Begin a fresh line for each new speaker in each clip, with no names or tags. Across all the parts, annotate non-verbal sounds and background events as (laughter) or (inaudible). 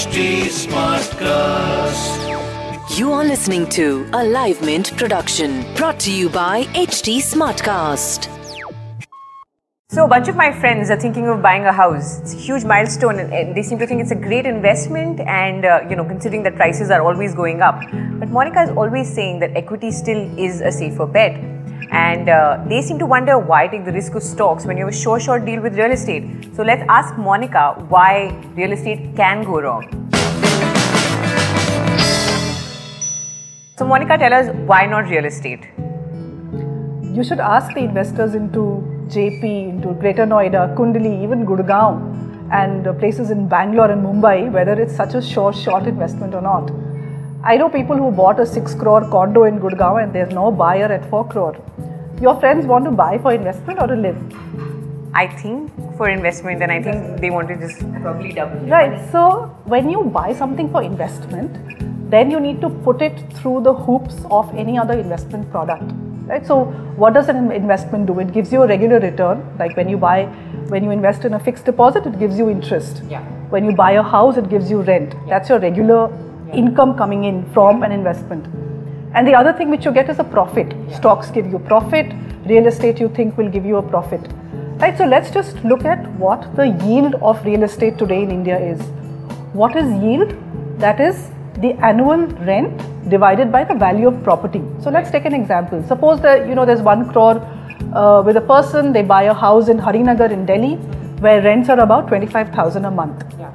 HT Smartcast.
You are listening to a Live Mint production brought to you by HT Smartcast.
So, a bunch of my friends are thinking of buying a house. It's a huge milestone, and they seem to think it's a great investment. And uh, you know, considering that prices are always going up, but Monica is always saying that equity still is a safer bet and uh, they seem to wonder why take the risk of stocks when you have a sure short deal with real estate. So let's ask Monica why real estate can go wrong. So Monica, tell us why not real estate?
You should ask the investors into Jaypee, into Greater Noida, Kundli, even Gurgaon, and uh, places in Bangalore and Mumbai whether it's such a sure short investment or not. I know people who bought a 6 crore condo in Gurgaon and there's no buyer at 4 crore. Your friends want to buy for investment or to live?
I think for investment and I think they want to just probably double.
Right. So when you buy something for investment, then you need to put it through the hoops of any other investment product. Right? So what does an investment do? It gives you a regular return. Like when you buy, when you invest in a fixed deposit, it gives you interest.
Yeah.
When you buy a house, it gives you rent. Yeah. That's your regular income coming in from an investment. And the other thing which you get is a profit. Stocks give you profit, real estate you think will give you a profit. Right, so let's just look at what the yield of real estate today in India is. What is yield? That is the annual rent divided by the value of property. So let's take an example. Suppose that you know there's one crore uh, with a person, they buy a house in Harinagar in Delhi where rents are about 25,000 a month.
Yeah.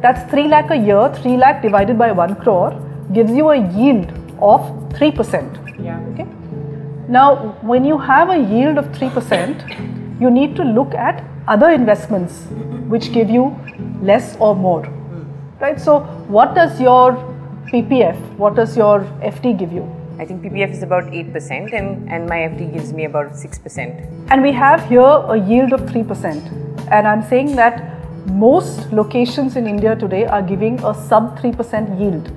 That's 3 lakh a year, 3 lakh divided by 1 crore gives you a yield of 3%.
Yeah.
Okay. Now, when you have a yield of 3%, you need to look at other investments which give you less or more. Right? So, what does your PPF, what does your FD give you?
I think PPF is about 8% and, and my FD gives me about 6%.
And we have here a yield of 3%. And I'm saying that most locations in India today are giving a sub 3% yield.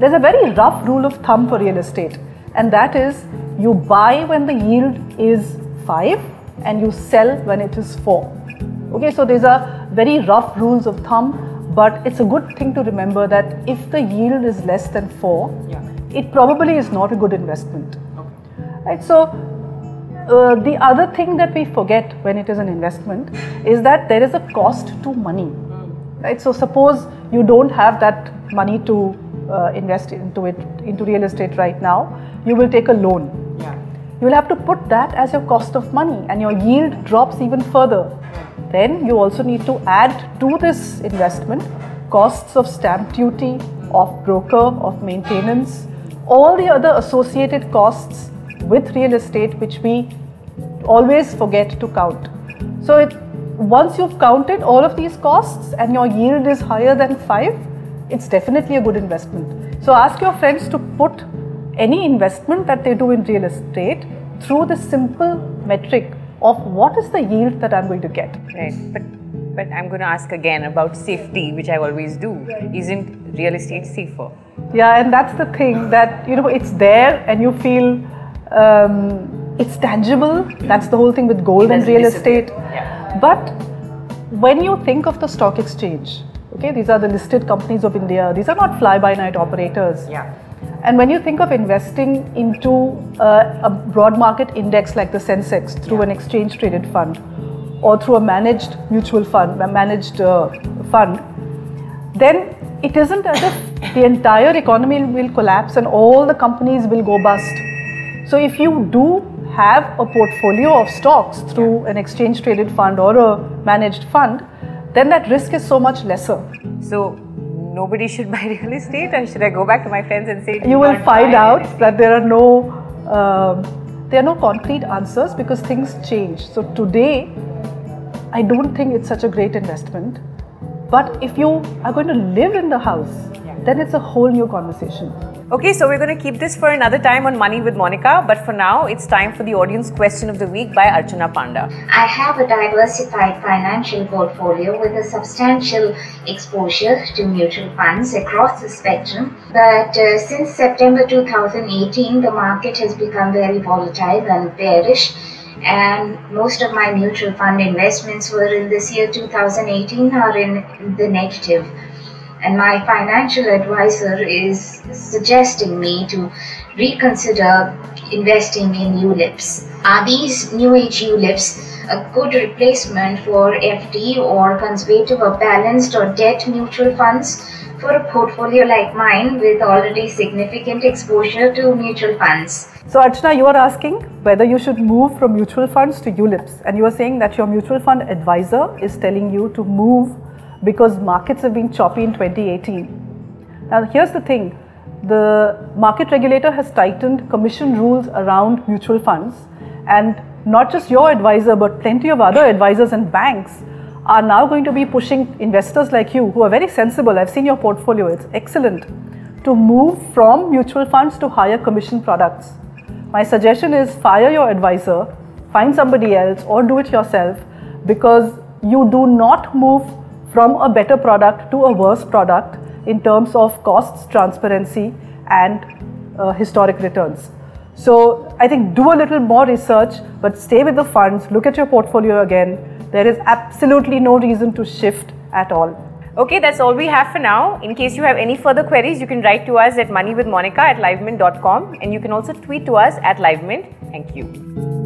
There's a very rough rule of thumb for real estate, and that is you buy when the yield is 5 and you sell when it is 4. Okay, so these are very rough rules of thumb, but it's a good thing to remember that if the yield is less than 4,
yeah.
it probably is not a good investment. Okay. Right, so uh, the other thing that we forget when it is an investment is that there is a cost to money. Right? So suppose you don't have that money to uh, invest into it into real estate right now, you will take a loan.
Yeah.
You will have to put that as your cost of money, and your yield drops even further. Then you also need to add to this investment costs of stamp duty, of broker, of maintenance, all the other associated costs with real estate which we always forget to count. So it, once you've counted all of these costs and your yield is higher than 5, it's definitely a good investment. So ask your friends to put any investment that they do in real estate through the simple metric of what is the yield that I'm going to get.
Right. But but I'm going to ask again about safety, which I always do. Isn't real estate safer?
Yeah, and that's the thing that you know it's there and you feel um, it's tangible. That's the whole thing with gold and real estate.
Yeah.
But when you think of the stock exchange, okay, these are the listed companies of India. These are not fly-by-night operators.
Yeah.
And when you think of investing into uh, a broad market index like the Sensex through
Yeah.
an exchange traded fund or through a managed mutual fund, a managed uh, fund, then it isn't as if the entire economy will collapse and all the companies will go bust. So if you do have a portfolio of stocks through an exchange traded fund or a managed fund, then that risk is so much lesser.
So nobody should (laughs) buy real estate, or should I go back to my friends and say? "Do
You will find out that there are no um there are no concrete answers because things change. So today, I don't think it's such a great investment. But if you are going to live in the house, then it's a whole new conversation.
Okay, so we're going to keep this for another time on Money with Monica, but for now, it's time for the audience question of the week by Archana Panda.
I have a diversified financial portfolio with a substantial exposure to mutual funds across the spectrum. But uh, since September 2018, the market has become very volatile and bearish. And most of my mutual fund investments were in this year 2018 are in the negative and my financial advisor is suggesting me to reconsider investing in ULIPs. Are these new age ULIPs a good replacement for FD or conservative or balanced or debt mutual funds for a portfolio like mine with already significant exposure to mutual funds?
So, Archana, you are asking whether you should move from mutual funds to ULIPs, and you are saying that your mutual fund advisor is telling you to move because markets have been choppy in 2018. Now, here's the thing the market regulator has tightened commission rules around mutual funds, and not just your advisor, but plenty of other advisors and banks are now going to be pushing investors like you who are very sensible. I've seen your portfolio, it's excellent to move from mutual funds to higher commission products. My suggestion is fire your advisor, find somebody else, or do it yourself because you do not move from a better product to a worse product in terms of costs, transparency, and uh, historic returns. So I think do a little more research, but stay with the funds, look at your portfolio again. There is absolutely no reason to shift at all.
Okay, that's all we have for now. In case you have any further queries, you can write to us at moneywithmonica at livemint.com and you can also tweet to us at livemint. Thank you.